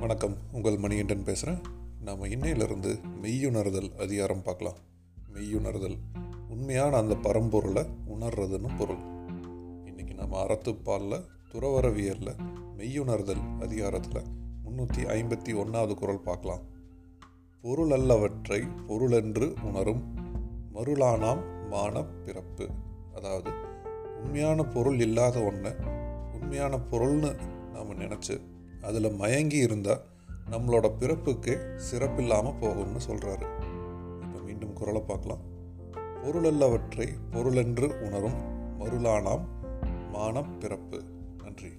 வணக்கம். உங்கள் மணிகண்டன் பேசுகிறேன் நாம் இன்னையிலிருந்து மெய்யுணர்தல் அதிகாரம் பார்க்கலாம். மெய்யுணர்தல். உண்மையான அந்த பரம்பொருளை உணர்றதுன்னு பொருள். இன்றைக்கி நம்ம அறத்துப்பாலில் துறவரவியலில் மெய்யுணர்தல் அதிகாரத்தில் முந்நூற்றி ஐம்பத்தி ஒன்றாவது குரல் பார்க்கலாம். பொருளல்லவற்றை பொருளென்று உணரும் மருளானாம் மான பிறப்பு. அதாவது உண்மையான பொருள் இல்லாத ஒன்றை உண்மையான பொருள்னு நாம் நினச்சி அதில் மயங்கி இருந்தால் நம்மளோட பிறப்புக்கே சிறப்பில்லாமல் போகும்னு சொல்கிறாரு இப்போ மீண்டும் குரலை பார்க்கலாம். பொருளல்லவற்றை பொருளென்று உணரும் மருளானாம் மானம் பிறப்பு. நன்றி.